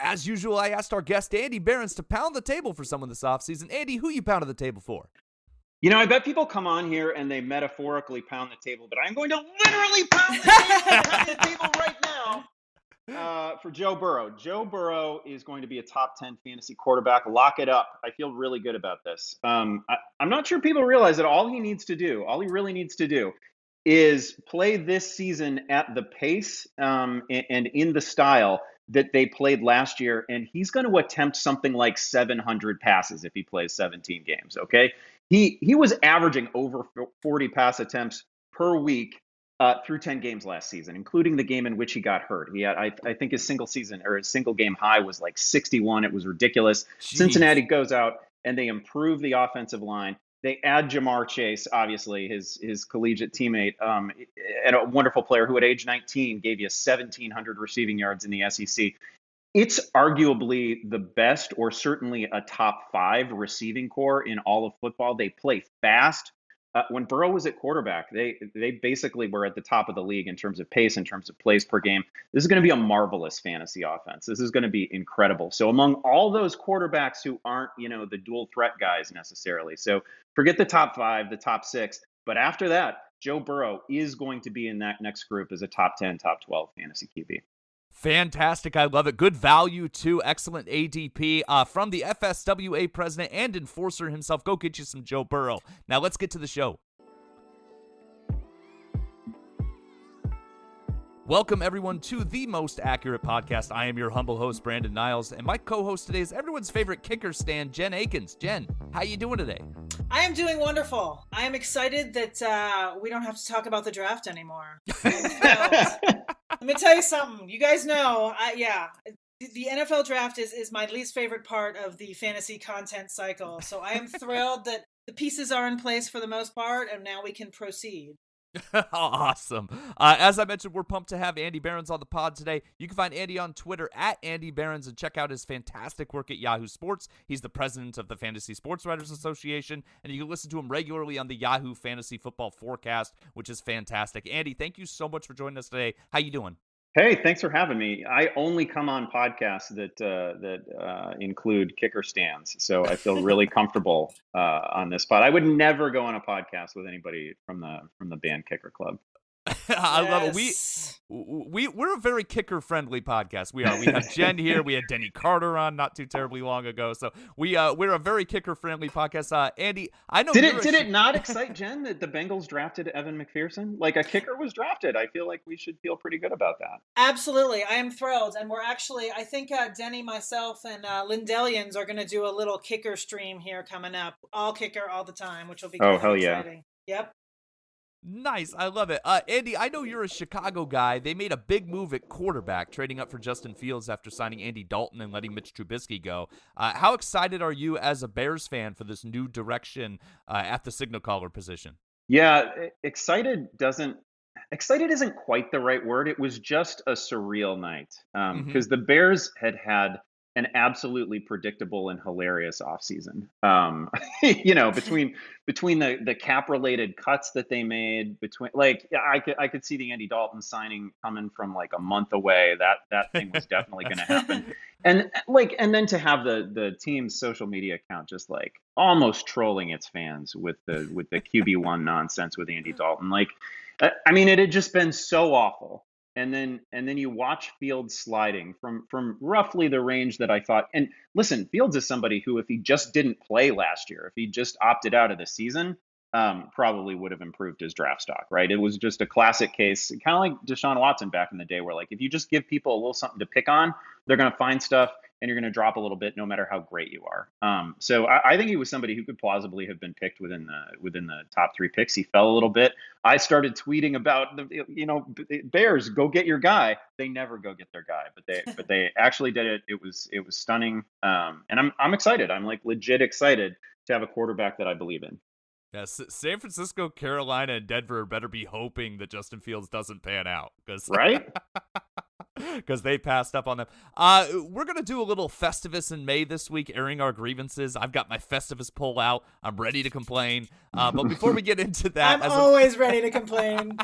As usual, I asked our guest Andy Behrens to pound the table for someone this offseason. Andy, who you pounded the table for? You know, I bet people come on here and they metaphorically pound the table, but I'm going to literally pound the table, pound the table right now uh, for Joe Burrow. Joe Burrow is going to be a top 10 fantasy quarterback. Lock it up. I feel really good about this. Um, I, I'm not sure people realize that all he needs to do, all he really needs to do, is play this season at the pace um, and, and in the style that they played last year, and he's going to attempt something like 700 passes if he plays 17 games. Okay, he he was averaging over 40 pass attempts per week uh, through 10 games last season, including the game in which he got hurt. He had, I, I think, his single season or his single game high was like 61. It was ridiculous. Jeez. Cincinnati goes out and they improve the offensive line. They add Ja'Marr Chase, obviously his his collegiate teammate, um, and a wonderful player who at age 19 gave you 1,700 receiving yards in the SEC. It's arguably the best, or certainly a top five receiving corps in all of football. They play fast. Uh, when Burrow was at quarterback, they they basically were at the top of the league in terms of pace, in terms of plays per game. This is going to be a marvelous fantasy offense. This is going to be incredible. So among all those quarterbacks who aren't, you know, the dual threat guys necessarily. So forget the top five, the top six. But after that, Joe Burrow is going to be in that next group as a top 10, top 12 fantasy QB. Fantastic. I love it. Good value, too. Excellent ADP uh, from the FSWA president and enforcer himself. Go get you some Joe Burrow. Now, let's get to the show. Welcome, everyone, to the most accurate podcast. I am your humble host, Brandon Niles, and my co-host today is everyone's favorite kicker stand, Jen Eakins. Jen, how you doing today? I am doing wonderful. I am excited that uh, we don't have to talk about the draft anymore. Let me tell you something. You guys know, I, yeah, the NFL draft is, is my least favorite part of the fantasy content cycle. So I am thrilled that the pieces are in place for the most part, and now we can proceed. awesome. Uh, as I mentioned, we're pumped to have Andy Behrens on the pod today. You can find Andy on Twitter at Andy Behrens and check out his fantastic work at Yahoo Sports. He's the president of the Fantasy Sports Writers Association, and you can listen to him regularly on the Yahoo Fantasy Football Forecast, which is fantastic. Andy, thank you so much for joining us today. How you doing? Hey, thanks for having me. I only come on podcasts that uh, that uh, include kicker stands, so I feel really comfortable uh, on this pod. I would never go on a podcast with anybody from the from the band Kicker Club. I yes. love it. We we we're a very kicker friendly podcast. We are. We have Jen here. We had Denny Carter on not too terribly long ago. So we uh we're a very kicker friendly podcast. Uh, Andy, I know. Did it did sh- it not excite Jen that the Bengals drafted Evan McPherson? Like a kicker was drafted. I feel like we should feel pretty good about that. Absolutely, I am thrilled, and we're actually I think uh, Denny, myself, and uh, Lindellians are going to do a little kicker stream here coming up. All kicker all the time, which will be oh hell exciting. yeah. Yep. Nice. I love it. Uh, Andy, I know you're a Chicago guy. They made a big move at quarterback, trading up for Justin Fields after signing Andy Dalton and letting Mitch Trubisky go. Uh, how excited are you as a Bears fan for this new direction uh, at the signal caller position? Yeah, excited doesn't. Excited isn't quite the right word. It was just a surreal night because um, mm-hmm. the Bears had had an absolutely predictable and hilarious offseason. Um, you know, between between the the cap related cuts that they made, between like I could I could see the Andy Dalton signing coming from like a month away. That that thing was definitely going to happen. And like and then to have the the team's social media account just like almost trolling its fans with the with the QB one nonsense with Andy Dalton. Like I mean, it had just been so awful and then and then you watch Fields sliding from from roughly the range that I thought. And listen, Fields is somebody who, if he just didn't play last year, if he just opted out of the season, um, probably would have improved his draft stock. Right? It was just a classic case, kind of like Deshaun Watson back in the day, where like if you just give people a little something to pick on, they're going to find stuff and you're going to drop a little bit no matter how great you are. Um, so I, I, think he was somebody who could plausibly have been picked within the within the top three picks. He fell a little bit. I started tweeting about the you know Bears go get your guy. They never go get their guy, but they but they actually did it. It was it was stunning, um, and I'm I'm excited. I'm like legit excited to have a quarterback that I believe in. Yeah, San Francisco, Carolina, and Denver better be hoping that Justin Fields doesn't pan out because right. because they passed up on them. Uh, we're gonna do a little Festivus in May this week, airing our grievances. I've got my Festivus pole out. I'm ready to complain. Uh, but before we get into that, I'm always a- ready to complain.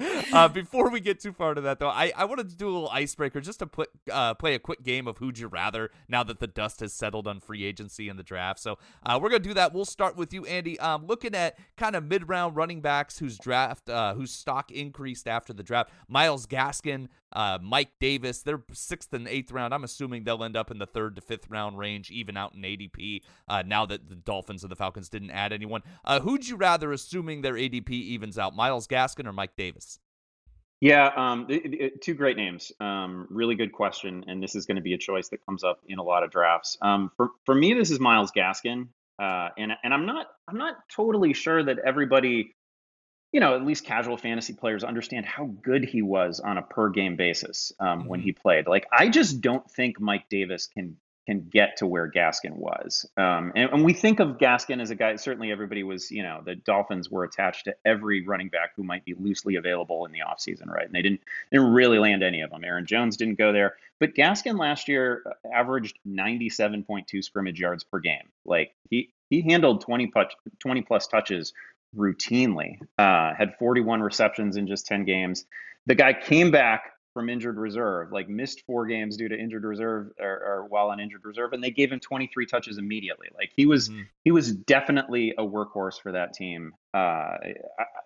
uh, before we get too far to that, though, I, I wanted to do a little icebreaker just to put, uh, play a quick game of Who'd You Rather now that the dust has settled on free agency and the draft. So uh, we're going to do that. We'll start with you, Andy. Um, looking at kind of mid round running backs whose draft, uh, whose stock increased after the draft Myles Gaskin, uh, Mike Davis, they're sixth and eighth round. I'm assuming they'll end up in the third to fifth round range, even out in ADP. Uh, now that the Dolphins and the Falcons didn't add anyone, uh, who'd you rather, assuming their ADP evens out, Myles Gaskin or Mike Davis? Yeah, um, two great names. Um, really good question, and this is going to be a choice that comes up in a lot of drafts. Um, for for me, this is Myles Gaskin, uh, and and I'm not I'm not totally sure that everybody you know, at least casual fantasy players understand how good he was on a per game basis um, mm-hmm. when he played. Like, I just don't think Mike Davis can can get to where Gaskin was. Um, and, and, we think of Gaskin as a guy. Certainly, everybody was, you know, the Dolphins were attached to every running back who might be loosely available in the offseason, right? And they didn't didn't really land any of them. Aaron Jones didn't go there, but Gaskin last year uh, averaged 97.2 scrimmage yards per game. Like he he handled 20 plus 20 plus touches routinely. Uh, had 41 receptions in just 10 games. The guy came back from injured reserve, like missed four games due to injured reserve or, or while on injured reserve, and they gave him 23 touches immediately. Like he was, mm-hmm. he was definitely a workhorse for that team. Uh, I,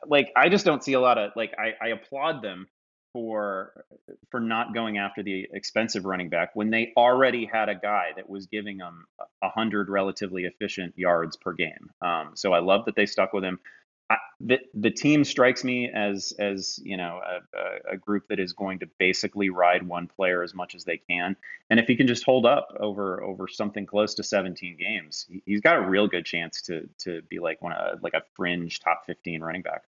like I just don't see a lot of like I, I applaud them for for not going after the expensive running back when they already had a guy that was giving them a hundred relatively efficient yards per game. Um, so I love that they stuck with him. The the team strikes me as as you know a, a, group that is going to basically ride one player as much as they can, and if he can just hold up over over something close to 17 games, he's got a real good chance to to be like one of like a fringe top 15 running back.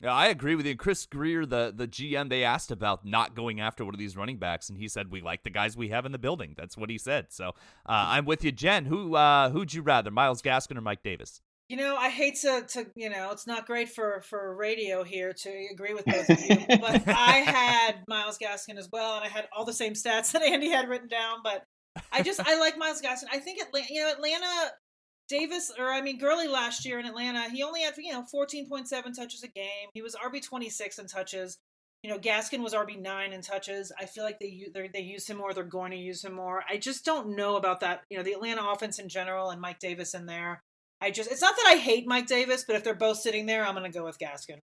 Yeah, I agree with you. Chris Grier, the the GM, they asked about not going after one of these running backs, and he said we like the guys we have in the building. That's what he said. So uh, I'm with you, Jen. Who uh, who'd you rather, Myles Gaskin or Mike Davis? You know, I hate to, to you know, it's not great for for radio here to agree with both of you, but I had Myles Gaskin as well, and I had all the same stats that Andy had written down. But I just I like Myles Gaskin. I think Atlanta, you know, Atlanta Davis, or I mean Gurley last year in Atlanta, he only had you know fourteen point seven touches a game. He was RB twenty six in touches. You know, Gaskin was RB nine in touches. I feel like they they use him more. They're going to use him more. I just don't know about that. You know, the Atlanta offense in general and Mike Davis in there. I just it's not that I hate Mike Davis, but if they're both sitting there, I'm going to go with Gaskin.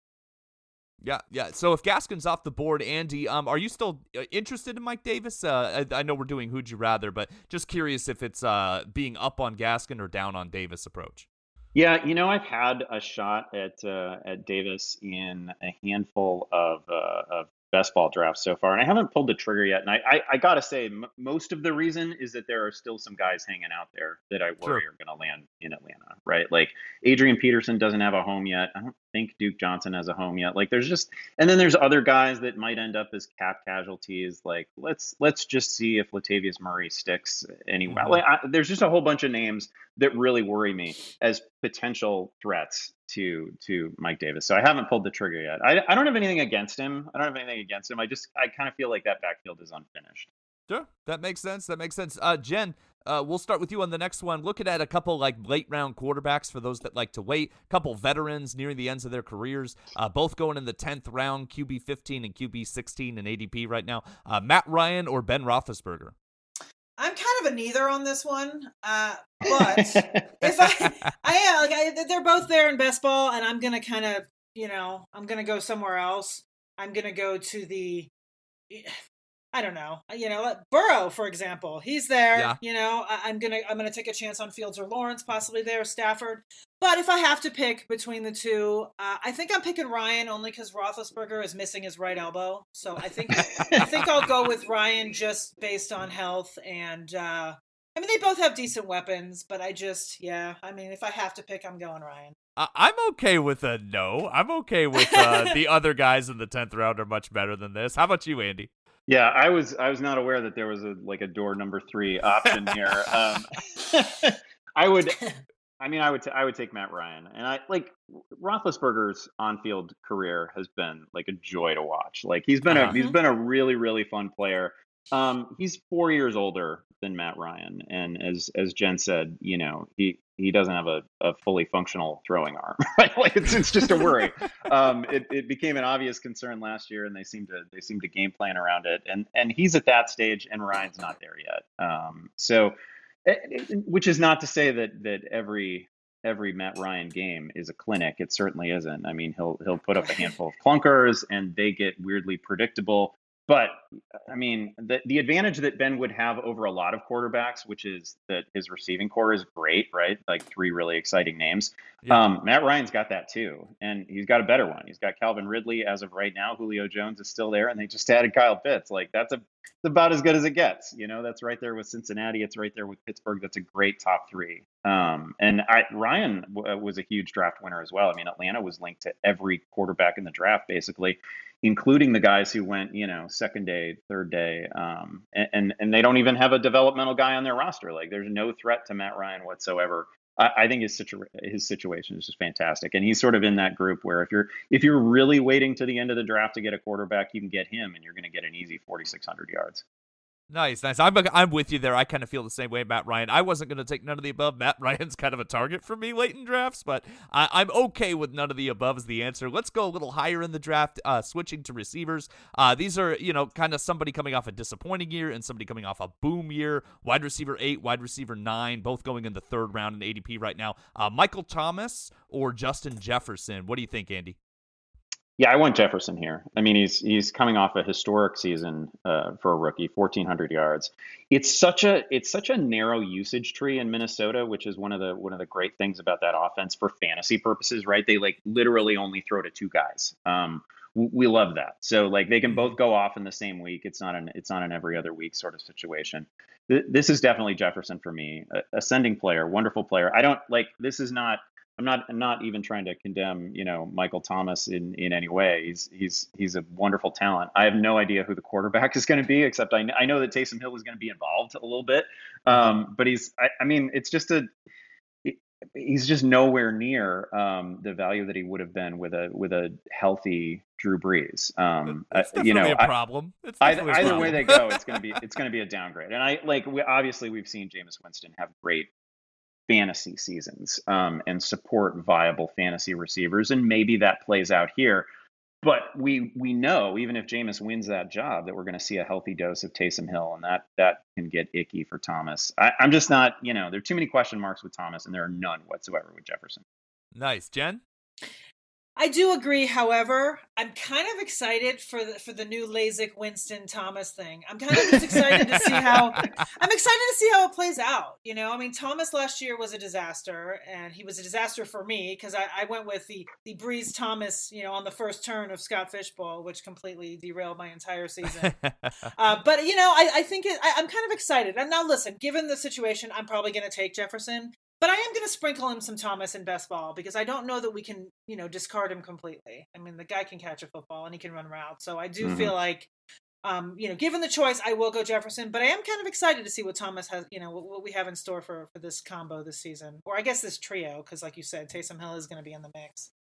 Yeah, yeah. So if Gaskin's off the board, Andy, um, are you still uh, interested in Mike Davis? Uh, I, I, know we're doing who'd you rather, but just curious if it's uh being up on Gaskin or down on Davis approach. Yeah, you know, I've had a shot at uh, at Davis in a handful of uh, of best ball drafts so far, and I haven't pulled the trigger yet. And I, I, I gotta say, m- most of the reason is that there are still some guys hanging out there that I worry sure. are going to land in Atlanta, right? Like Adrian Peterson doesn't have a home yet. I don't think Duke Johnson has a home yet. Like there's just, and then there's other guys that might end up as cap casualties. Like let's let's just see if Latavius Murray sticks anyway. Mm-hmm. Like, I, there's just a whole bunch of names that really worry me as potential threats to to Mike Davis. So I haven't pulled the trigger yet. I, I don't have anything against him. I don't have anything against him. I just I kind of feel like that backfield is unfinished. Sure, that makes sense. That makes sense. Uh, Jen, uh, we'll start with you on the next one. Looking at a couple like late round quarterbacks for those that like to wait. A couple veterans nearing the ends of their careers, uh, both going in the tenth round, QB fifteen and QB sixteen in ADP right now. Uh, Matt Ryan or Ben Roethlisberger. I'm kind of a neither on this one, uh, but if I, I am like I, they're both there in best ball, and I'm gonna kind of, you know, I'm gonna go somewhere else. I'm gonna go to the I don't know. Uh, you know, Burrow, for example, he's there. Yeah. You know, I, am gonna I'm gonna take a chance on Fields or Lawrence, possibly there, Stafford. But if I have to pick between the two, uh, I think I'm picking Ryan only because Roethlisberger is missing his right elbow. So I think I think I'll go with Ryan just based on health and. Uh, I mean, they both have decent weapons, but I just, yeah. I mean, if I have to pick, I'm going Ryan. I'm okay with a no. I'm okay with uh, the other guys in the tenth round are much better than this. How about you, Andy? Yeah, I was I was not aware that there was a like a door number three option here. Um, I would I mean, I would t- I would take Matt Ryan, and I like Roethlisberger's on-field career has been like a joy to watch. Like he's been Uh-huh. a he's been a really really fun player. Um, he's four years older than Matt Ryan, and as as Jen said, you know he he doesn't have a, a fully functional throwing arm. Right? like it's it's just a worry. um, it it became an obvious concern last year, and they seem to they seem to game plan around it. And and he's at that stage, and Ryan's not there yet. Um, so, eh, eh, which is not to say that that every every Matt Ryan game is a clinic. It certainly isn't. I mean, he'll he'll put up a handful of clunkers, and they get weirdly predictable. But I mean, the the advantage that Ben would have over a lot of quarterbacks, which is that his receiving corps is great, right? Like three really exciting names. Yeah. Um, Matt Ryan's got that too, and he's got a better one. He's got Calvin Ridley as of right now. Julio Jones is still there, and they just added Kyle Pitts. Like that's a it's about as good as it gets. You know, that's right there with Cincinnati. It's right there with Pittsburgh. That's a great top three. Um, and I, Ryan w- was a huge draft winner as well. I mean, Atlanta was linked to every quarterback in the draft, basically, including the guys who went, you know, second day, third day, um, and, and and they don't even have a developmental guy on their roster. Like, there's no threat to Matt Ryan whatsoever. I, I think his his situation is just fantastic, and he's sort of in that group where if you're if you're really waiting to the end of the draft to get a quarterback, you can get him, and you're going to get an easy 4,600 yards. Nice, nice. I'm I'm with you there. I kind of feel the same way, Matt Ryan. I wasn't going to take none of the above. Matt Ryan's kind of a target for me late in drafts, but I, I'm okay with none of the above as the answer. Let's go a little higher in the draft. Uh, switching to receivers. Uh, these are you know kind of somebody coming off a disappointing year and somebody coming off a boom year. Wide receiver eight, wide receiver nine, both going in the third round in ADP right now. Uh, Michael Thomas or Justin Jefferson. What do you think, Andy? Yeah, I want Jefferson here. I mean, he's he's coming off a historic season uh, for a rookie, 1,400 yards. It's such a it's such a narrow usage tree in Minnesota, which is one of the one of the great things about that offense for fantasy purposes, right? They like literally only throw to two guys. Um, w- we love that. So like they can both go off in the same week. It's not an it's not an every other week sort of situation. Th- This is definitely Jefferson for me. A- Ascending player, wonderful player. I don't like this is not I'm not I'm not even trying to condemn you know Michael Thomas in in any way. He's he's he's a wonderful talent. I have no idea who the quarterback is going to be, except I, I know that Taysom Hill is going to be involved a little bit. Um, but he's I, I mean it's just a he's just nowhere near um, the value that he would have been with a with a healthy Drew Brees. Um, It's you know, a problem. It's either, a either way they go, it's going to be it's going to be a downgrade. And I like we obviously we've seen Jameis Winston have great fantasy seasons um, and support viable fantasy receivers, and maybe that plays out here. But we we know even if Jameis wins that job that we're going to see a healthy dose of Taysom Hill, and that that can get icky for Thomas. I, I'm just not you know there are too many question marks with Thomas, and there are none whatsoever with Jefferson. Nice, Jen. I do agree. However, I'm kind of excited for the for the new LASIK Winston Thomas thing. I'm kind of just excited to see how I'm excited to see how it plays out. You know, I mean, Thomas last year was a disaster, and he was a disaster for me because I, I went with the the Brees Thomas, you know, on the first turn of Scott Fish Bowl, which completely derailed my entire season. Uh, but you know, I, I think it, I, I'm kind of excited. And now, listen, given the situation, I'm probably going to take Jefferson, but I am going to sprinkle him some Thomas in best ball because I don't know that we can, you know, discard him completely. I mean, the guy can catch a football and he can run routes, so I do Mhm. feel like, um, you know, given the choice, I will go Jefferson. But I am kind of excited to see what Thomas has, you know, what, what we have in store for for this combo this season, or I guess this trio, because like you said, Taysom Hill is going to be in the mix.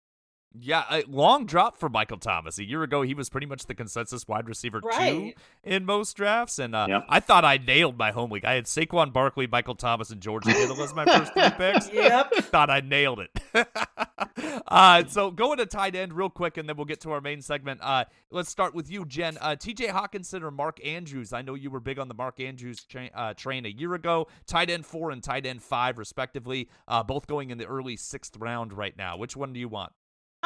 Yeah, a long drop for Michael Thomas. A year ago, he was pretty much the consensus wide receiver two in most drafts, and uh, Yep. I thought I nailed my home league. I had Saquon Barkley, Michael Thomas, and George Kittle as my first three picks. Yep. thought I nailed it. uh, so going to tight end real quick, and then we'll get to our main segment. Uh, let's start with you, Jen. Uh, T.J. Hockenson or Mark Andrews? I know you were big on the Mark Andrews tra- uh, train a year ago. Tight end four and tight end five, respectively. Uh, both going in the early sixth round right now. Which one do you want?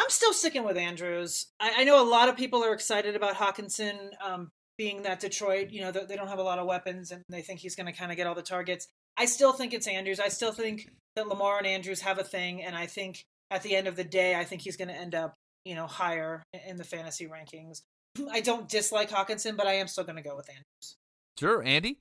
I'm still sticking with Andrews. I, I know a lot of people are excited about Hockenson um, being that Detroit. You know, they, they don't have a lot of weapons, and they think he's going to kind of get all the targets. I still think it's Andrews. I still think that Lamar and Andrews have a thing, and I think at the end of the day, I think he's going to end up, you know, higher in the fantasy rankings. I don't dislike Hockenson, but I am still going to go with Andrews. Sure, Andy.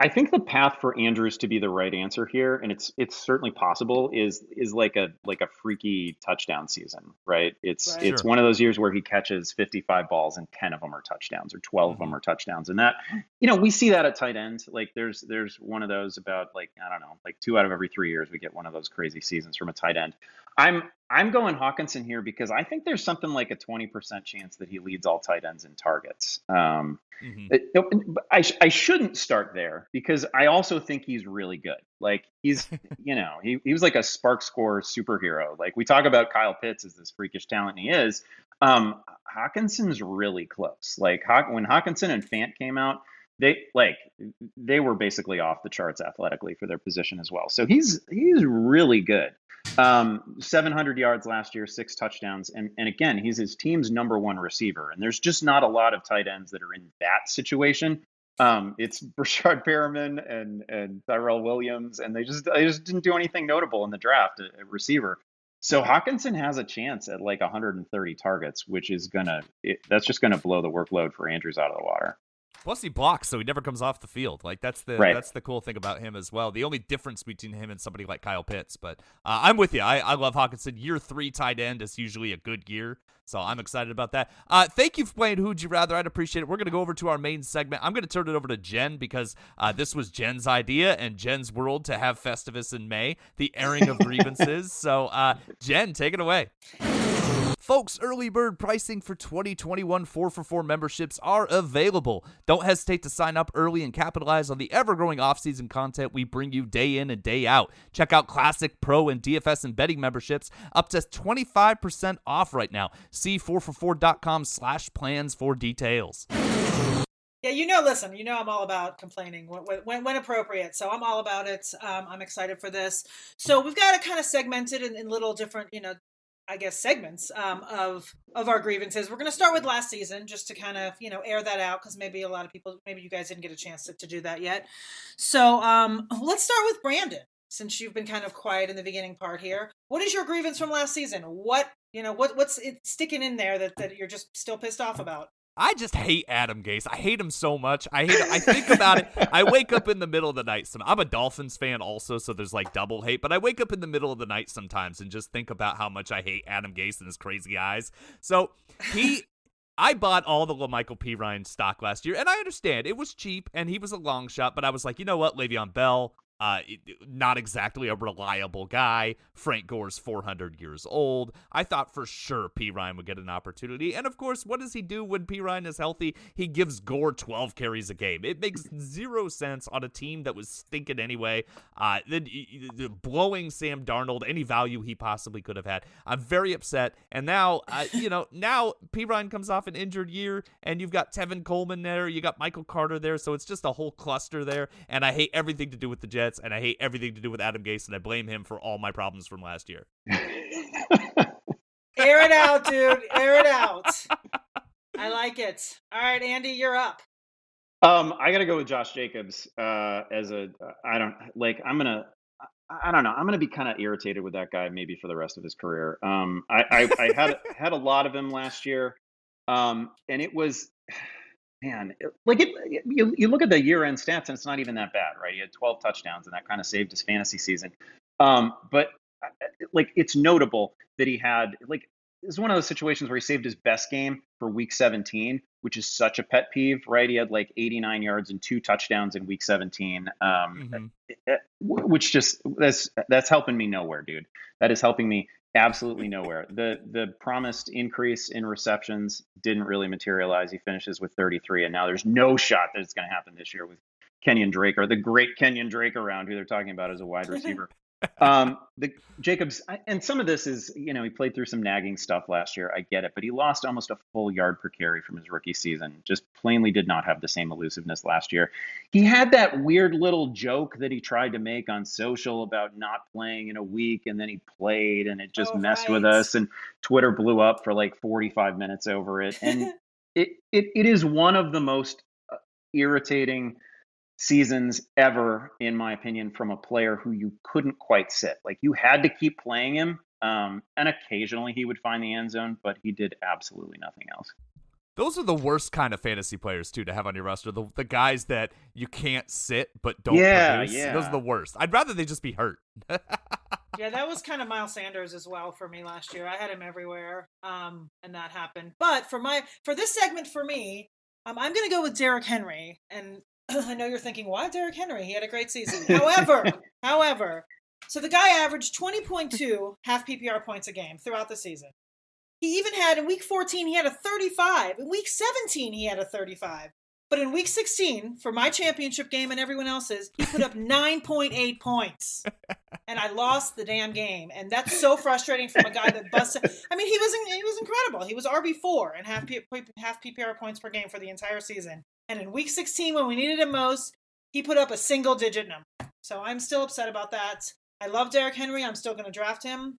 I think the path for Andrews to be the right answer here, and it's it's certainly possible, is is like a like a freaky touchdown season, right? It's Right. it's Sure. one of those years where he catches 55 balls and 10 of them are touchdowns or 12 of them mm-hmm. are touchdowns. And that, you know, we see that at tight end. Like there's there's one of those about like I don't know, like two out of every 3 years we get one of those crazy seasons from a tight end. I'm I'm going Hockenson here because I think there's something like a 20% chance that he leads all tight ends in targets. Um, Mhm. it- I, sh- I shouldn't start there because I also think he's really good. Like he's, you know, he, he was like a SPARQ score superhero. Like we talk about Kyle Pitts as this freakish talent he is. Um, Hockenson's really close. Like Haw- when Hockenson and Fant came out, they like they were basically off the charts athletically for their position as well. So he's he's really good. Um, 700 yards last year, six touchdowns, and and again, he's his team's number one receiver. And there's just not a lot of tight ends that are in that situation. Um, it's Breshad Perriman and and Tyrell Williams, and they just they just didn't do anything notable in the draft at, at receiver. So Hockenson has a chance at like 130 targets, which is gonna that's just gonna blow the workload for Andrews out of the water. Plus he blocks, so he never comes off the field. Like that's the Right. that's the cool thing about him as well. The only difference between him and somebody like Kyle Pitts. But uh, I'm with you. I, I love Hockenson. Year three tight end is usually a good year, so I'm excited about that. Uh, thank you for playing Who'd You Rather. I'd appreciate it. We're gonna go over to our main segment. I'm gonna turn it over to Jen because uh, this was Jen's idea and Jen's world to have Festivus in May, the airing of grievances. so uh, Jen, take it away. Folks, early bird pricing for 2021 4 for 4 memberships are available. Don't hesitate to sign up early and capitalize on the ever growing off-season content we bring you day in and day out. Check out Classic, Pro, and DFS and betting memberships up to 25% off right now. See 4for4.com slash plans for details. Yeah, you know, listen, you know, I'm all about complaining when, when, when appropriate. So I'm all about it. Um, I'm excited for this. So we've got it kind of segmented in, in little different, you know, I guess segments um, of of our grievances. We're going to start with last season, just to kind of you know air that out because maybe a lot of people, maybe you guys didn't get a chance to, to do that yet. So um, let's start with Brandon, since you've been kind of quiet in the beginning part here. What is your grievance from last season? What you know, what what's sticking in there that, that you're just still pissed off about? I just hate Adam Gase. I hate him so much. I hate. I think about it. I wake up in the middle of the night. Some. I'm a Dolphins fan also, so there's like double hate. But I wake up in the middle of the night sometimes and just think about how much I hate Adam Gase and his crazy eyes. So he. I bought all the La'Mical Perine stock last year, and I understand it was cheap and he was a long shot, but I was like, you know what, Le'Veon Bell, uh, not exactly a reliable guy. Frank Gore's 400 years old. I thought for sure Perine would get an opportunity. And of course, what does he do when Perine is healthy? He gives Gore 12 carries a game. It makes zero sense on a team that was stinking anyway. Uh, then blowing Sam Darnold any value he possibly could have had. I'm very upset. And now, uh, you know, now Perine comes off an injured year, and you've got Tevin Coleman there, you got Michael Carter there, so it's just a whole cluster there. And I hate everything to do with the Jets, and I hate everything to do with Adam Gase, and I blame him for all my problems from last year. Air it out, dude. Air it out. I like it. All right, Andy, you're up. Um, I got to go with Josh Jacobs uh, as a. I don't like. I'm gonna. I, I don't know. I'm gonna be kind of irritated with that guy maybe for the rest of his career. Um, I, I, I had had a lot of him last year, um, and it was, man, it, like it. You, you look at the year end stats, and it's not even that bad, right? He had 12 touchdowns, and that kind of saved his fantasy season. Um, but uh, like, it's notable that he had like this is one of those situations where he saved his best game for week 17, which is such a pet peeve, right? He had like 89 yards and two touchdowns in week 17, um, eh, which just that's that's helping me nowhere, dude. That is helping me absolutely nowhere. The the promised increase in receptions didn't really materialize. He finishes with 33, and now there's no shot that it's going to happen this year with Kenyan Drake or the great Kenyan Drake around, who they're talking about as a wide receiver um, the Jacobs, and some of this is, you know, he played through some nagging stuff last year. I get it, but he lost almost a full yard per carry from his rookie season. Just plainly did not have the same elusiveness last year. He had that weird little joke that he tried to make on social about not playing in a week, and then he played, and it just Oh, messed with us. And Twitter blew up for like 45 minutes over it. And it, it, it is one of the most uh, irritating seasons ever, in my opinion, from a player who you couldn't quite sit. Like you had to keep playing him, um, and occasionally he would find the end zone, but he did absolutely nothing else. Those are the worst kind of fantasy players too to have on your roster. The the guys that you can't sit but don't Yeah, produce. yeah. Those are the worst. I'd rather they just be hurt. Yeah, that was kind of Miles Sanders as well for me last year. I had him everywhere, um, and that happened. But for my for this segment for me, um, I'm going to go with Derrick Henry. And I know you're thinking, why Derrick Henry? He had a great season. However, however, so the guy averaged 20.2 half PPR points a game throughout the season. He even had in week 14 he had a 35. In week 17 he had a 35. But in week 16, for my championship game and everyone else's, he put up 9.8 points. And I lost the damn game. And that's so frustrating from a guy that busted. I mean, he was he was incredible. He was RB4 and half, P, half PPR points per game for the entire season. And in week 16, when we needed him most, he put up a single digit number. So I'm still upset about that. I love Derrick Henry. I'm still going to draft him.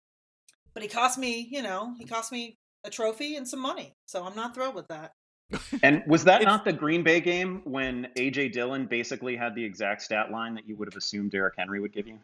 But he cost me, you know, he cost me a trophy and some money. So I'm not thrilled with that. And was that not the Green Bay game when AJ Dillon basically had the exact stat line that you would have assumed Derrick Henry would give you?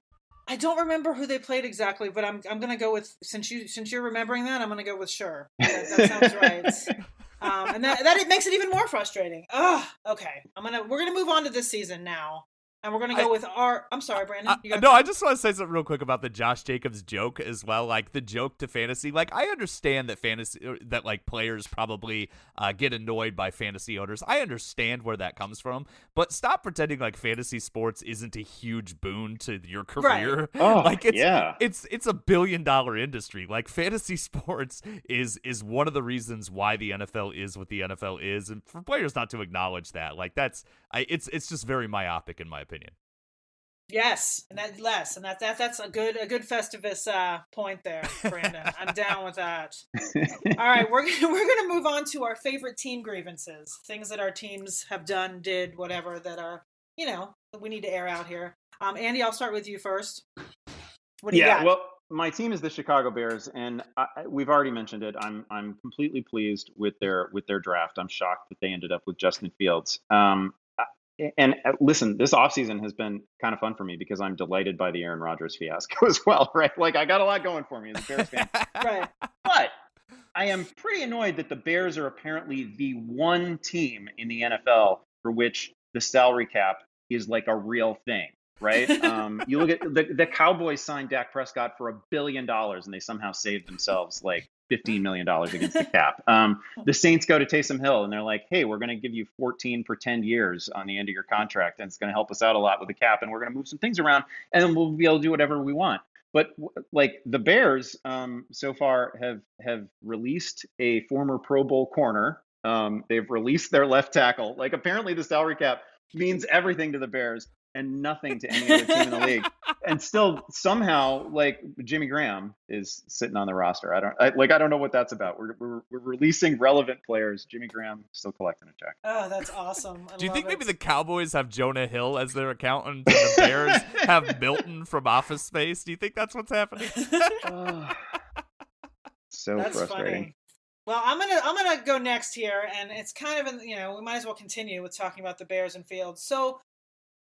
I don't remember who they played exactly, but I'm I'm gonna go with since you since you're remembering that, I'm gonna go with sure. That, that sounds right. Um, and that that it makes it even more frustrating. Ugh. Okay, I'm gonna we're gonna move on to this season now, and we're gonna go I- with our. I'm sorry, Brandon. I- You got- no, I just want to say something real quick about the Josh Jacobs joke as well. Like the joke to fantasy. Like I understand that fantasy that like players probably uh, get annoyed by fantasy owners. I understand where that comes from, but stop pretending like fantasy sports isn't a huge boon to your career. Oh, like it's yeah. it's it's a billion dollar industry. Like fantasy sports is is one of the reasons why the NFL is what the NFL is, and for players not to acknowledge that, like that's I it's it's just very myopic in my opinion. Yes, and that less, and that that that's a good a good Festivus uh, point there, Brandon. I'm down with that. All right, we're gonna, we're gonna move on to our favorite team grievances, things that our teams have done, did, whatever that are you know that we need to air out here. Um, Andy, I'll start with you first. What do you yeah, got? well, my team is the Chicago Bears, and I, I- we've already mentioned it. I'm I'm completely pleased with their with their draft. I'm shocked that they ended up with Justin Fields. Um, I- and uh, listen, this offseason has been kind of fun for me because I'm delighted by the Aaron Rodgers fiasco as well, right? Like I got a lot going for me as a Bears fan. right. But I am pretty annoyed that the Bears are apparently the one team in the NFL for which the salary cap is like a real thing, right? um, you look at the, the Cowboys signed Dak Prescott for a billion dollars and they somehow saved themselves like $15 million against the cap. Um, the Saints go to Taysom Hill and they're like, hey, we're going to give you 14 for 10 years on the end of your contract and it's going to help us out a lot with the cap and we're going to move some things around and we'll be able to do whatever we want. But like the Bears, um, so far have have released a former Pro Bowl corner. Um, they've released their left tackle. Like apparently the salary cap means everything to the Bears and nothing to any other team in the league. And still somehow like Jimmy Graham is sitting on the roster. I don't I, like I don't know what that's about. We're, we're we're releasing relevant players. Jimmy Graham still collecting a check. Oh, that's awesome. I Do you think it. maybe the Cowboys have Jonah Hill as their accountant and the Bears have Milton from Office Space? Do you think that's what's happening? So That's frustrating. funny. Well, I'm gonna I'm gonna go next here, and it's kind of in, you know we might as well continue with talking about the Bears and Fields. So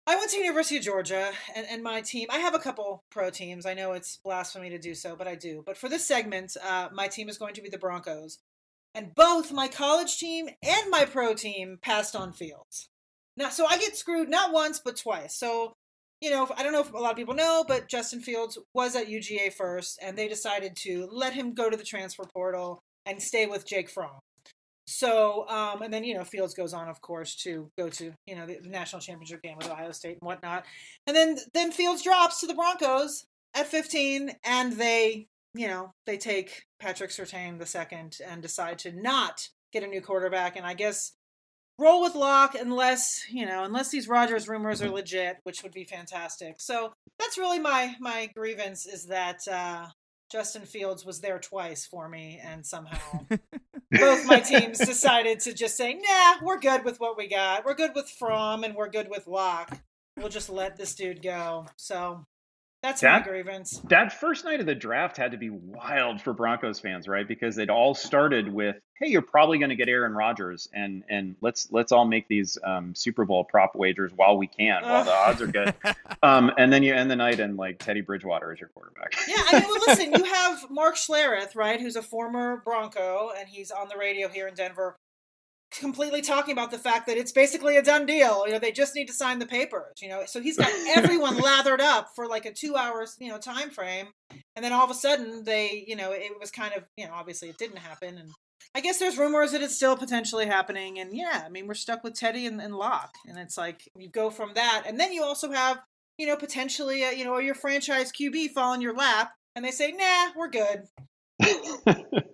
I went to University of Georgia, and, and my team. I have a couple pro teams. I know it's blasphemy to do so, but I do. But for this segment, uh, my team is going to be the Broncos, and both my college team and my pro team passed on Fields. Now, so I get screwed not once but twice. So you know, I don't know if a lot of people know, but Justin Fields was at UGA first, and they decided to let him go to the transfer portal and stay with Jake Fromm. So, um, and then you know, Fields goes on, of course, to go to you know the, the national championship game with Ohio State and whatnot, and then then Fields drops to the Broncos at 15, and they you know they take Patrick Surtain the second and decide to not get a new quarterback, and I guess roll with Lock unless you know unless these Rodgers rumors are legit, which would be fantastic. So that's really my my grievance is that uh, Justin Fields was there twice for me, and somehow both my teams decided to just say, "Nah, we're good with what we got. We're good with Fromm, and we're good with Lock. We'll just let this dude go." So that's my grievance. that first night of the draft had to be wild for Broncos fans, right? Because they'd all started with, "Hey, you're probably going to get Aaron Rodgers, and and let's let's all make these um, Super Bowl prop wagers while we can, while the odds are good." Um, and then you end the night and like Teddy Bridgewater is your quarterback. Yeah, I mean, well, listen, you have Mark Schlereth, right, who's a former Bronco, and he's on the radio here in Denver, completely talking about the fact that it's basically a done deal. You know, they just need to sign the papers. You know, so he's got everyone lathered up for like a two hours you know time frame, and then all of a sudden they you know it was kind of you know obviously it didn't happen, and I guess there's rumors that it's still potentially happening, and yeah, I mean we're stuck with Teddy and, and Lock, and it's like you go from that, and then you also have you know potentially a, you know your franchise QB fall in your lap, and they say nah we're good.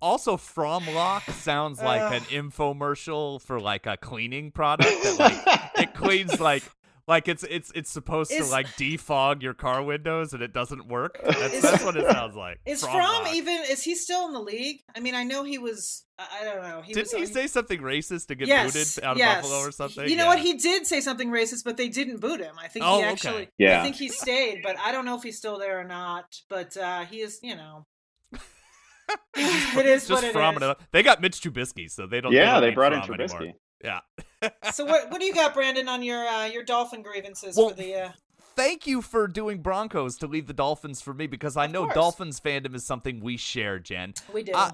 also from lock sounds like an infomercial for like a cleaning product that like it cleans like like it's it's it's supposed is, to like defog your car windows and it doesn't work. That's, is, that's what it sounds like. Is Fromm, Fromm even is he still in the league? I mean, I know he was. I don't know. He didn't was, he say something racist to get yes, booted out of yes. Buffalo or something? You know yeah. what? He did say something racist, but they didn't boot him. I think oh, he actually. Okay. Yeah. I think he stayed, but I don't know if he's still there or not. But uh, he is. You know. it is just what it from is. They got Mitch Trubisky, so they don't. Yeah, they, they brought in Trubisky. Anymore. Yeah. so what what do you got, Brandon, on your uh, your Dolphin grievances well, for the? Uh... Thank you for doing Broncos to leave the Dolphins for me because I know Dolphins fandom is something we share, Jen. We do. Uh,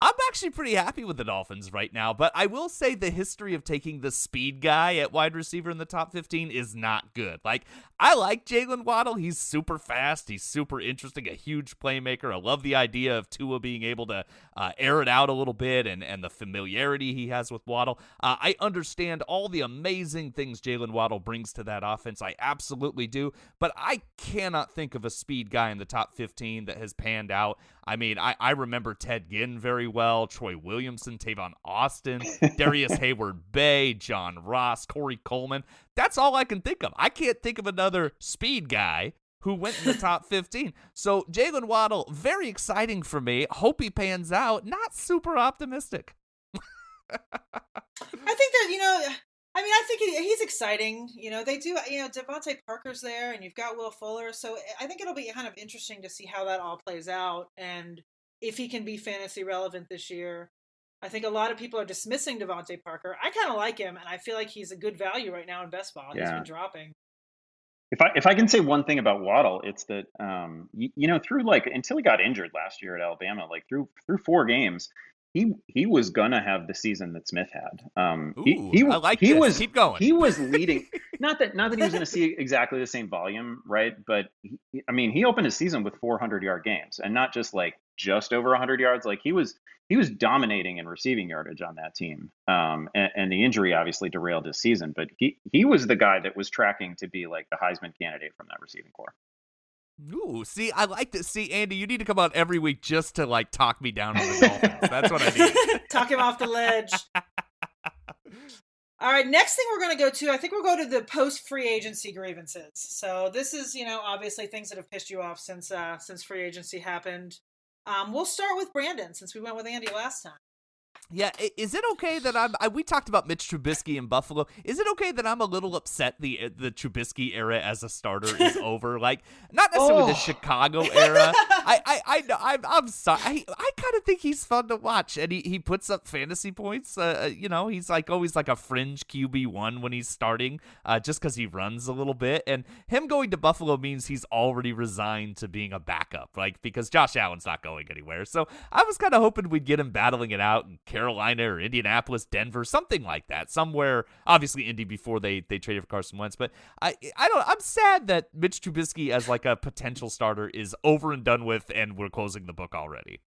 I'm actually pretty happy with the Dolphins right now, but I will say the history of taking the speed guy at wide receiver in the top 15 is not good. Like, I like Jalen Waddle. He's super fast. He's super interesting, a huge playmaker. I love the idea of Tua being able to uh, air it out a little bit and, and the familiarity he has with Waddle. Uh, I understand all the amazing things Jalen Waddle brings to that offense. I absolutely do, but I cannot think of a speed guy in the top 15 that has panned out. I mean, I, I remember Ted Ginn very well, Troy Williamson, Tavon Austin, Darrius Heyward-Bey, John Ross, Corey Coleman. That's all I can think of. I can't think of another speed guy who went in the top 15. So Jalen Waddle, very exciting for me. Hope he pans out. Not super optimistic. I think that, you know, I mean, I think he's exciting. You know, they do. You know, DeVante Parker's there, and you've got Will Fuller. So I think it'll be kind of interesting to see how that all plays out, and if he can be fantasy relevant this year. I think a lot of people are dismissing DeVante Parker. I kind of like him, and I feel like he's a good value right now in best ball. Yeah. He's been dropping. If I if I can say one thing about Waddle, it's that um, you, you know through like until he got injured last year at Alabama, like through through four games, he he was gonna have the season that Smith had. Um, Ooh, he he, I like he this. was keep going. He was leading. not that not that he was going to see exactly the same volume, right? But he, I mean, he opened his season with 400 yard games, and not just like just over 100 yards. Like he was he was dominating in receiving yardage on that team. Um, and, and the injury obviously derailed his season, but he he was the guy that was tracking to be like the Heisman candidate from that receiving corps. Ooh, see, I like to see Andy. You need to come out every week just to like talk me down on the Dolphins. That's what I need. talk him off the ledge. All right, next thing we're going to go to, I think we'll go to the post free agency grievances. So this is, you know, obviously things that have pissed you off since uh since free agency happened. Um, we'll start with Brandon since we went with Andy last time. Yeah, is it okay that I'm? I, we talked about Mitch Trubisky in Buffalo. Is it okay that I'm a little upset the the Trubisky era as a starter is over? Like, not necessarily oh. the Chicago era. I I I I'm, I'm sorry. I, I kind of think he's fun to watch, and he, he puts up fantasy points. Uh, uh you know, he's like always like a fringe QB one when he's starting, uh, just because he runs a little bit. And him going to Buffalo means he's already resigned to being a backup, like because Josh Allen's not going anywhere. So I was kind of hoping we'd get him battling it out and. Carolina or Indianapolis, Denver, something like that. Somewhere, obviously Indy before they they traded for Carson Wentz. But I I don't. I'm sad that Mitch Trubisky as like a potential starter is over and done with, and we're closing the book already.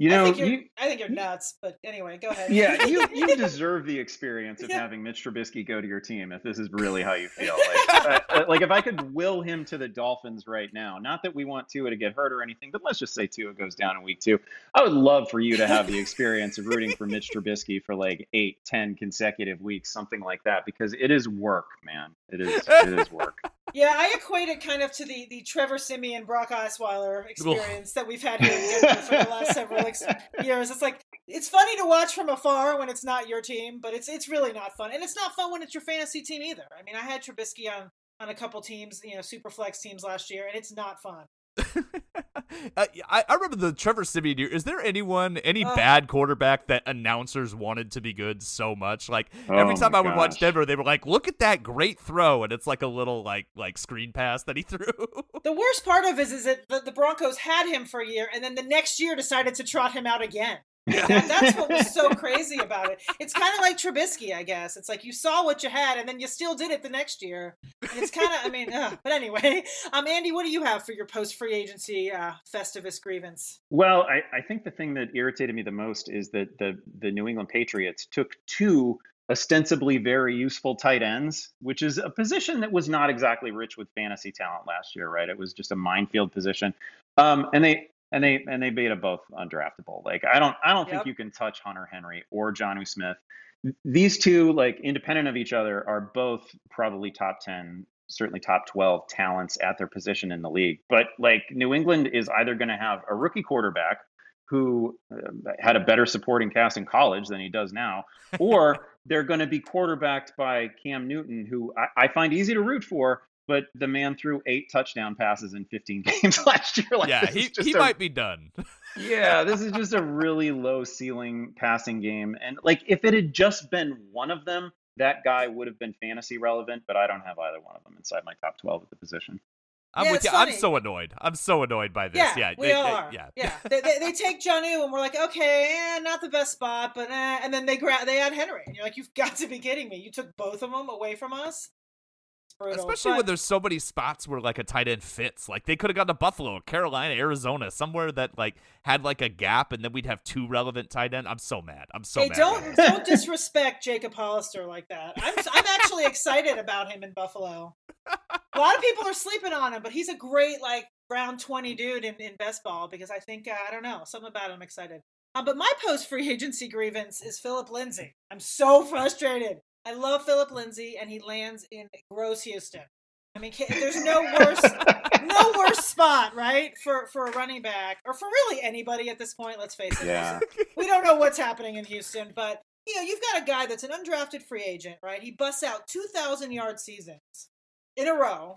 You know, I think, you, I think you're nuts, but anyway, go ahead. Yeah, you, you deserve the experience of yeah. having Mitch Trubisky go to your team if this is really how you feel. Like, uh, like if I could will him to the Dolphins right now, not that we want Tua to get hurt or anything, but let's just say Tua goes down in week two. I would love for you to have the experience of rooting for Mitch Trubisky for like eight, ten consecutive weeks, something like that, because it is work, man. It is it is work. Yeah, I equate it kind of to the the Trevor Siemian Brock Osweiler experience that we've had here for the last several years. It's like it's funny to watch from afar when it's not your team, but it's it's really not fun, and it's not fun when it's your fantasy team either. I mean, I had Trubisky on on a couple teams, you know, super flex teams last year, and it's not fun. I, I remember the Trevor Siemian year. Is there anyone, any uh, bad quarterback that announcers wanted to be good so much? Like every oh time I would gosh. watch Denver, they were like, "Look at that great throw," and it's like a little like like screen pass that he threw. the worst part of it is, is that the, the Broncos had him for a year, and then the next year decided to trot him out again. That, that's what was so crazy about it. It's kind of like Trubisky, I guess. It's like you saw what you had, and then you still did it the next year. And it's kind of, I mean, uh, but anyway, um, Andy, what do you have for your post free agency uh, Festivus grievance? Well, I, I think the thing that irritated me the most is that the the New England Patriots took two ostensibly very useful tight ends, which is a position that was not exactly rich with fantasy talent last year, right? It was just a minefield position. Um, and they and they and they made it both undraftable. Like I don't I don't yep. think you can touch Hunter Henry or Jonnu Smith. These two, like independent of each other, are both probably top ten, certainly top twelve talents at their position in the league. But like New England is either going to have a rookie quarterback who uh, had a better supporting cast in college than he does now, or they're going to be quarterbacked by Cam Newton, who I, I, find easy to root for, but the man threw eight touchdown passes in 15 games last year. Like, yeah, he, he a, might be done. yeah, this is just a really low ceiling passing game. And like, if it had just been one of them, that guy would have been fantasy relevant, but I don't have either one of them inside my top 12 at the position. I'm yeah, with you. Funny. I'm so annoyed. I'm so annoyed by this. Yeah, yeah we they, are. They, yeah, yeah. they, they, they, take Jonnu, and we're like, okay, eh, not the best spot, but eh. and then they grab they add Henry, and you're like, you've got to be kidding me! You took both of them away from us. Especially when there's so many spots where like a tight end fits. Like they could have gone to Buffalo, Carolina, Arizona, somewhere that like had like a gap, and then we'd have two relevant tight end. I'm so mad. I'm so hey, mad. Don't don't disrespect Jacob Hollister like that. I'm I'm actually excited about him in Buffalo. A lot of people are sleeping on him, but he's a great like round twenty dude in, in best ball because I think uh, I don't know something about him. I'm excited. Uh, but my post free agency grievance is Philip Lindsay. I'm so frustrated. I love Philip Lindsay, and he lands in gross Houston. I mean, there's no worse, no worse spot, right, for for a running back or for really anybody at this point. Let's face it. Yeah. We don't know what's happening in Houston, but you know, you've got a guy that's an undrafted free agent, right? He busts out 2,000 yard seasons in a row,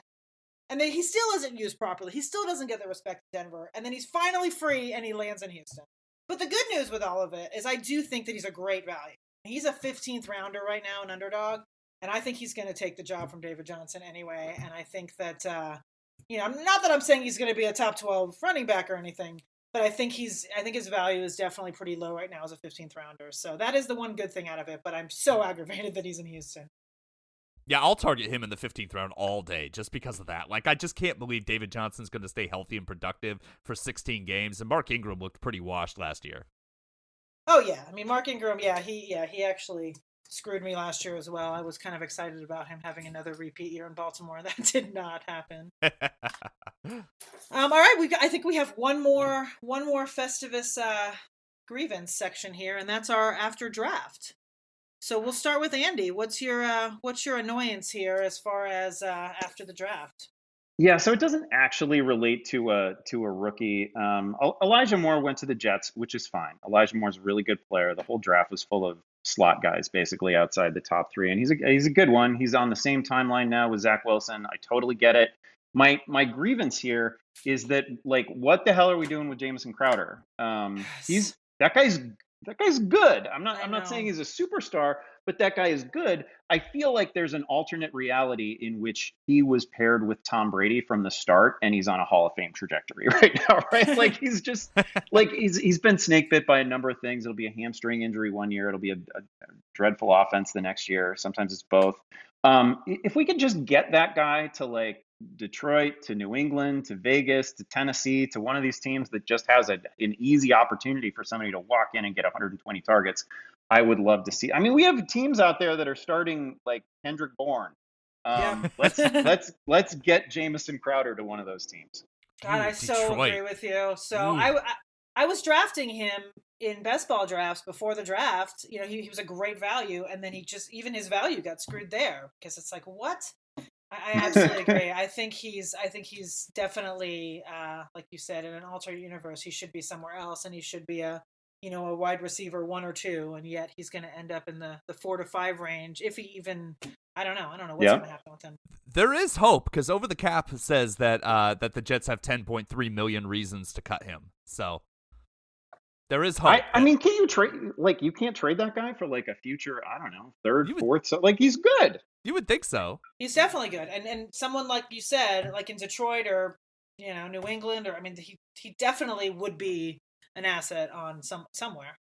and then he still isn't used properly. He still doesn't get the respect of Denver, and then he's finally free and he lands in Houston. But the good news with all of it is, I do think that he's a great value. He's a 15th rounder right now, an underdog, and I think he's going to take the job from David Johnson anyway. And I think that, uh, you know, not that I'm saying he's going to be a top 12 running back or anything, but I think he's, I think his value is definitely pretty low right now as a 15th rounder. So that is the one good thing out of it. But I'm so aggravated that he's in Houston. Yeah, I'll target him in the 15th round all day just because of that. Like, I just can't believe David Johnson's going to stay healthy and productive for 16 games. And Mark Ingram looked pretty washed last year. Oh yeah, I mean Mark Ingram, yeah, he yeah he actually screwed me last year as well. I was kind of excited about him having another repeat year in Baltimore. That did not happen. um, all right, we I think we have one more one more Festivus uh, grievance section here, and that's our after draft. So we'll start with Andy. What's your uh, what's your annoyance here as far as uh, after the draft? Yeah, so it doesn't actually relate to a to a rookie. Um, Elijah Moore went to the Jets, which is fine. Elijah Moore's a really good player. The whole draft was full of slot guys, basically outside the top three, and he's a he's a good one. He's on the same timeline now with Zach Wilson. I totally get it. My my grievance here is that like, what the hell are we doing with Jamison Crowder? Um, yes. He's that guy's that guy's good. I'm not I am not saying he's a superstar, but that guy is good. I feel like there's an alternate reality in which he was paired with Tom Brady from the start and he's on a Hall of Fame trajectory right now, right? like he's just like he's he's been snake bit by a number of things. It'll be a hamstring injury one year, it'll be a, a, dreadful offense the next year. Sometimes it's both. Um, if we could just get that guy to like Detroit to New England to Vegas to Tennessee to one of these teams that just has a, an easy opportunity for somebody to walk in and get 120 targets, I would love to see. I mean, we have teams out there that are starting like Kendrick Bourne. Um, yeah. let's let's let's get Jamison Crowder to one of those teams. God, I so agree with you. So I, I, I was drafting him in best ball drafts before the draft. You know, he, he was a great value, and then he just even his value got screwed there because it's like what I, absolutely agree. I think he's I think he's definitely uh, like you said in an alternate universe he should be somewhere else and he should be a you know a wide receiver one or two and yet he's going to end up in the the four to five range if he even I don't know I don't know what's yeah. going to happen with him. There is hope because over the cap says that uh, that the Jets have 10.3 million reasons to cut him. So there is hope. I, I, mean, can you trade like you can't trade that guy for like a future? I don't know, third, would, fourth. So like he's good. You would think so. He's definitely good, and and someone like you said, like in Detroit or you know New England, or I mean, he he definitely would be an asset on some somewhere.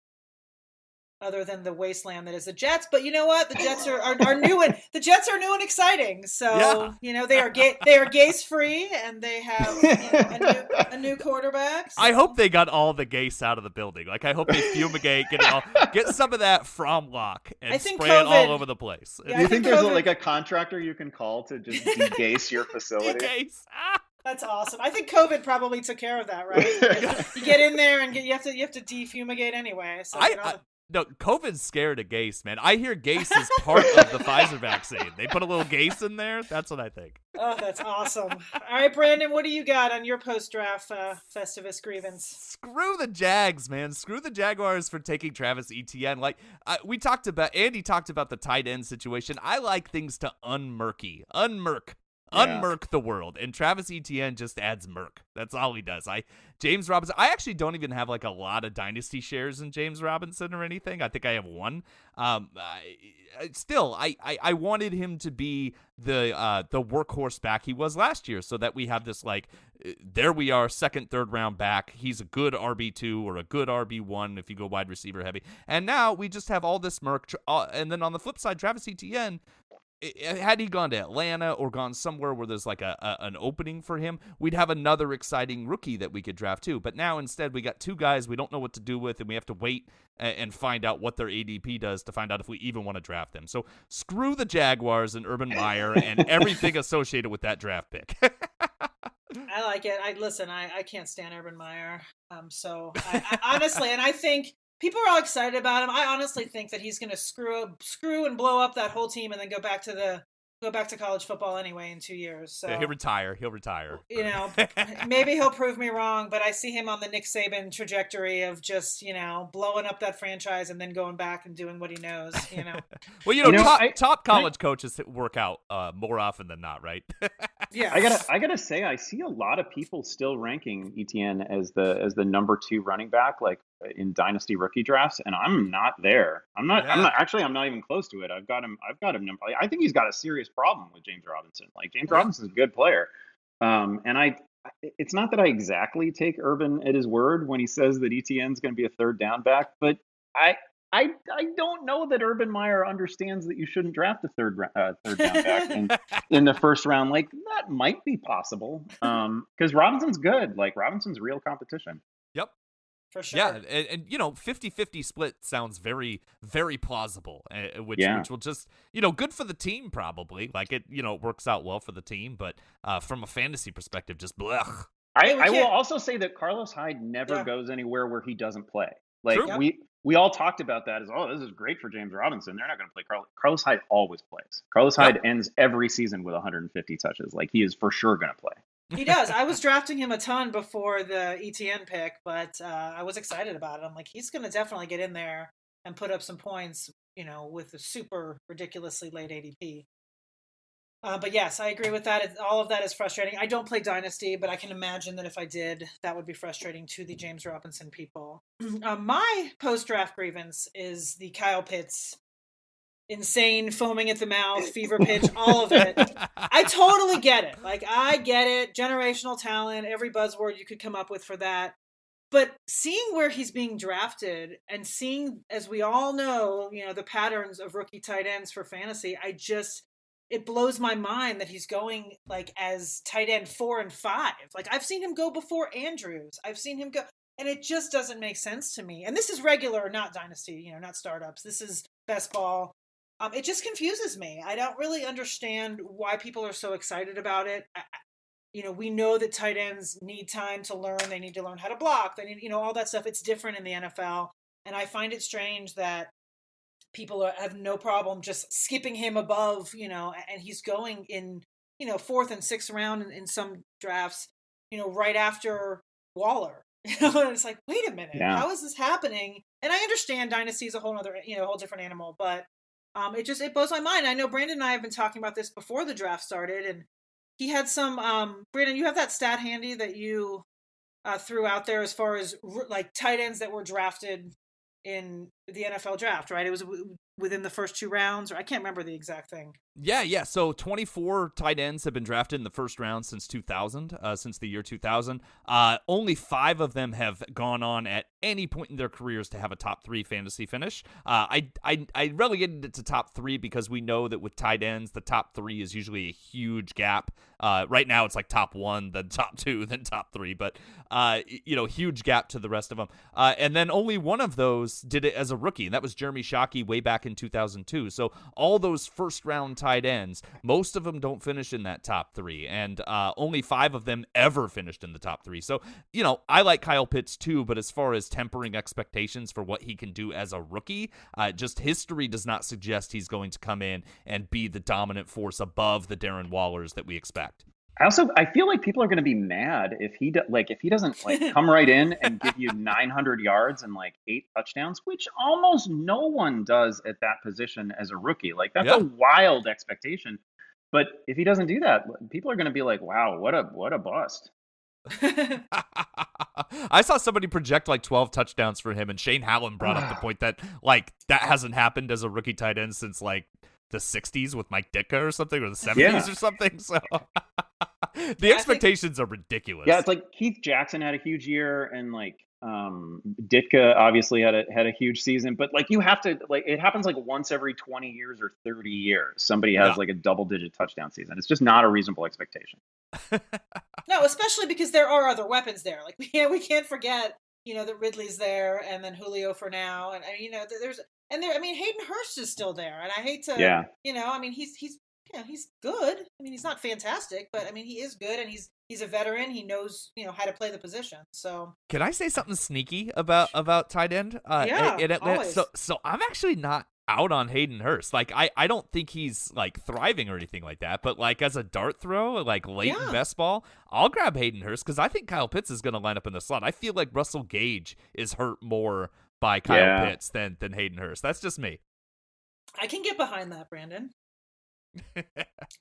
other than the wasteland that is the Jets. But you know what? The Jets are, are, are new and the Jets are new and exciting. So Yeah. you know they are gay, they are Gase free and they have you know, a, new, a new quarterback. I hope they got all the Gase out of the building. Like I hope they fumigate, get it all, get some of that from lock and I think spray it all over the place. Yeah, Do you think think there's COVID- like a contractor you can call to just degase your facility? Gase. Ah. That's awesome. I think COVID probably took care of that, right? you get in there and get, you have to you have to defumigate anyway. So I, I no, COVID's scared of Gase, man. I hear Gase is part of the Pfizer vaccine. They put a little Gase in there. That's what I think. oh, that's awesome. All right, Brandon, what do you got on your post draft uh, Festivus grievance? Screw the Jags, man. Screw the Jaguars for taking Travis Etienne. Like we talked about, Andy talked about the tight end situation. I like things to unmurky, unmurk, Yeah. the world, and Travis Etienne just adds murk. That's all he does. I James Robinson. I actually don't even have like a lot of dynasty shares in James Robinson or anything. I think I have one. Um, I, I- still, I, I I wanted him to be the uh the workhorse back he was last year, so that we have this like uh, there we are, second, third round back. He's a good RB two or a good RB one if you go wide receiver heavy. And now we just have all this tr- Uh, and then on the flip side, Travis Etienne. Had he gone to Atlanta or gone somewhere where there's like a, a an opening for him, we'd have another exciting rookie that we could draft too. But now instead, we got two guys we don't know what to do with, and we have to wait and, and find out what their ADP does to find out if we even want to draft them. So screw the Jaguars and Urban Meyer and everything associated with that draft pick. I like it. I listen. I, I can't stand Urban Meyer. Um, so I, I honestly, and I think people are all excited about him. I honestly think that he's going to screw up, screw and blow up that whole team, and then go back to the go back to college football anyway in two years. So Yeah, he'll retire. He'll retire. you know, maybe he'll prove me wrong, but I see him on the Nick Saban trajectory of just you know blowing up that franchise and then going back and doing what he knows. You know, well, you know, You know, top, I- top college coaches work out uh, more often than not, right? yeah. I gotta, I gotta say, I see a lot of people still ranking Etienne as the as the number two running back, like in dynasty rookie drafts, and I'm not there. I'm not. I'm not actually. I'm not even close to it. I've got him. I've got him. I think he's got a serious problem with James Robinson. Like James Yeah. Robinson's a good player, um, and I. It's not that I exactly take Urban at his word when he says that Etienne's going to be a third down back, but I. I, I don't know that Urban Meyer understands that you shouldn't draft a third uh, third down back in, in the first round. Like that might be possible. Um, because Robinson's good. Like Robinson's real competition. yep. For sure. Yeah, and, and you know, 50-50 split sounds very, very plausible, uh, which Yeah. which will just you know good for the team probably. Like it, you know, works out well for the team, but uh, from a fantasy perspective, just blech. I, I will also say that Carlos Hyde never Yeah. goes anywhere where he doesn't play. Like True. we we all talked about that as oh this is great for James Robinson. They're not going to play Carlos. Carlos Hyde always plays. Carlos Yep. Hyde ends every season with 150 touches. Like he is for sure going to play. He does. I was drafting him a ton before the Etienne pick, but uh, I was excited about it. I'm like, he's going to definitely get in there and put up some points, you know, with a super ridiculously late ADP. Uh, but yes, I agree with that. All of that is frustrating. I don't play Dynasty, but I can imagine that if I did, that would be frustrating to the James Robinson people. Uh, my post draft grievance is the Kyle Pitts insane foaming at the mouth, fever pitch, all of it. I totally get it. Like I get it. Generational talent, every buzzword you could come up with for that. But seeing where he's being drafted and seeing, as we all know, you know, the patterns of rookie tight ends for fantasy, I just it blows my mind that he's going like as tight end four and five. Like I've seen him go before Andrews. I've seen him go and it just doesn't make sense to me. And this is regular, not dynasty, you know, not startups. This is best ball. Um, it just confuses me. I don't really understand why people are so excited about it. I, you know, we know that tight ends need time to learn. They need to learn how to block. They need, you know, all that stuff. It's different in the NFL, and I find it strange that people are, have no problem just skipping him above, you know, and he's going in, you know, fourth and sixth round in, in some drafts, you know, right after Waller. You know, and it's like, wait a minute, Yeah. how is this happening? And I understand dynasty is a whole other, you know, whole different animal, but um, it just it blows my mind. I know Brandon and I have been talking about this before the draft started, and he had some. Um, Brandon, you have that stat handy that you uh, threw out there as far as like tight ends that were drafted in the NFL draft, right? It was w- within the first two rounds, or I can't remember the exact thing. Yeah, yeah. So 24 tight ends have been drafted in the first round since 2000, uh, since the year 2000. Uh, only five of them have gone on at any point in their careers to have a top three fantasy finish. Uh, I, I, I relegated it to top three because we know that with tight ends, the top three is usually a huge gap. Uh, right now, it's like top one, then top two, then top three, but uh, you know, huge gap to the rest of them. Uh, and then only one of those did it as a rookie, and that was Jeremy Shockey way back in 2002. So all those first round tight ends, most of them don't finish in that top three, and uh, only five of them ever finished in the top three. So, you know, I like Kyle Pitts too, but as far as tempering expectations for what he can do as a rookie, uh, just history does not suggest he's going to come in and be the dominant force above the Darren Wallers that we expect. I also I feel like people are going to be mad if he do, like if he doesn't like come right in and give you 900 yards and like eight touchdowns, which almost no one does at that position as a rookie. Like that's Yeah. a wild expectation. But if he doesn't do that, people are going to be like, "Wow, what a what a bust." I saw somebody project like 12 touchdowns for him, and Shane Hallam brought up the point that like that hasn't happened as a rookie tight end since like the 60s with Mike Ditka or something, or the 70s Yeah. or something. So the expectations are ridiculous. Yeah, it's like Keith Jackson had a huge year, and like um, Ditka obviously had a had a huge season. But like you have to like it happens like once every 20 years or 30 years. Somebody has Yeah. like a double digit touchdown season. It's just not a reasonable expectation. no, especially because there are other weapons there. Like we can't we can't forget, you know, that Ridley's there, and then Julio for now, and, and you know, there's and there. I mean, Hayden Hurst is still there, and I hate to, Yeah. you know, I mean, he's he's you know he's good. I mean, he's not fantastic, but I mean, he is good, and he's he's a veteran. He knows you know how to play the position. So Can I say something sneaky about about tight end? Uh, Yeah, in Atlanta? So so I'm actually not out on Hayden Hurst. Like I I don't think he's like thriving or anything like that. But like as a dart throw, like late in best ball, I'll grab Hayden Hurst because I think Kyle Pitts is going to line up in the slot. I feel like Russell Gage is hurt more by Kyle Yeah. Pitts than than Hayden Hurst. That's just me. I can get behind that, Brandon.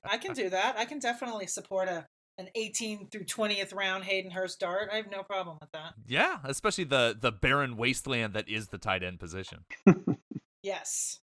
I can do that. I can definitely support a an 18 through 20th round Hayden Hurst dart. I have no problem with that. yeah, especially the the barren wasteland that is the tight end position. Yes.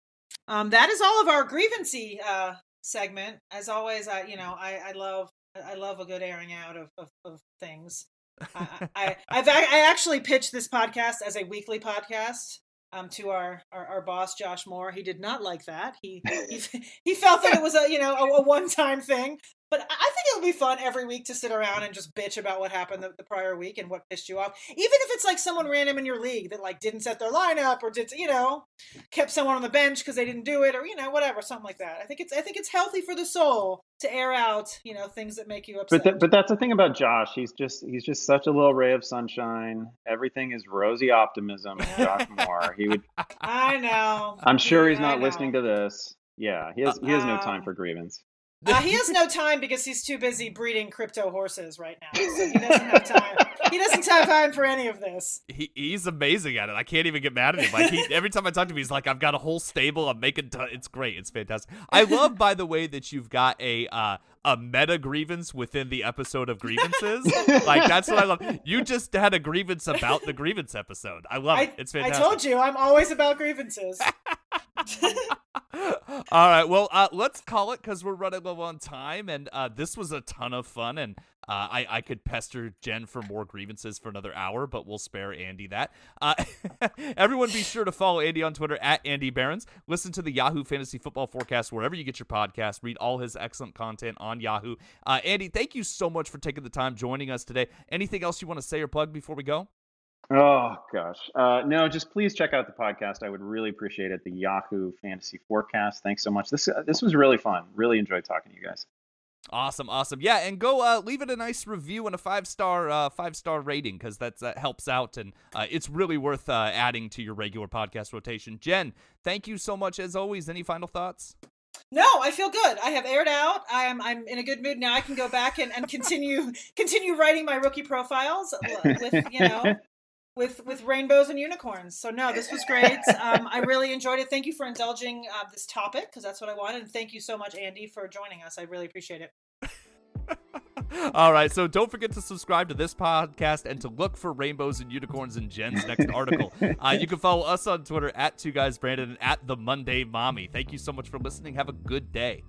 Um, that is all of our grievancy uh, segment. As always, I you know I, I love I love a good airing out of of, of things. I, I I've I actually pitched this podcast as a weekly podcast um to our, our our boss Josh Moore. He did not like that. He he, he felt that it was a you know a, a one time thing. But I think it'll be fun every week to sit around and just bitch about what happened the, the prior week and what pissed you off. Even if it's like someone random in your league that like didn't set their lineup or did you know kept someone on the bench because they didn't do it or you know whatever something like that. I think it's I think it's healthy for the soul to air out you know things that make you upset. But th- but that's the thing about Josh. He's just he's just such a little ray of sunshine. Everything is rosy optimism. Josh Moore. He would. I know. I'm sure he's not listening to this. Yeah, he has he has no time uh-uh. for grievance. Uh, he has no time because he's too busy breeding crypto horses right now. So he doesn't have time. He doesn't have time for any of this. he, he's amazing at it. I can't even get mad at him. Like he, every time I talk to him, he's like, "I've got a whole stable. I'm making. T- it's great. It's fantastic." I love, by the way, that you've got a uh, a meta grievance within the episode of grievances. like that's what I love. You just had a grievance about the grievance episode. I love I, it. It's fantastic. I told you, I'm always about grievances. All right. Well, uh, let's call it because we're running low on time, and uh, this was a ton of fun. And uh, I, I could pester Jen for more grievances for another hour, but we'll spare Andy that. Uh, everyone, be sure to follow Andy on Twitter at Andy Behrens. Listen to the Yahoo Fantasy Football Forecast wherever you get your podcast. Read all his excellent content on Yahoo. Uh, Andy, thank you so much for taking the time joining us today. Anything else you want to say or plug before we go? Oh gosh, uh, no. Just please check out the podcast. I would really appreciate it. The Yahoo Fantasy Forecast. Thanks so much. This uh, this was really fun. Really enjoyed talking to you guys. Awesome, awesome. Yeah, and go uh, leave it a nice review and a five star uh, five star rating because that uh, helps out and uh, it's really worth uh, adding to your regular podcast rotation. Jen, thank you so much as always. Any final thoughts? No, I feel good. I have aired out. I am I'm in a good mood now. I can go back and, and continue continue writing my rookie profiles with you know with with rainbows and unicorns. So no, this was great. Um, I really enjoyed it. Thank you for indulging uh, this topic because that's what I wanted. And thank you so much, Andy, for joining us. I really appreciate it. All right, so don't forget to subscribe to this podcast and to look for rainbows and unicorns in Jen's next article. Uh, you can follow us on Twitter at Two Guys Brandon and at the Monday Mommy. Thank you so much for listening. Have a good day.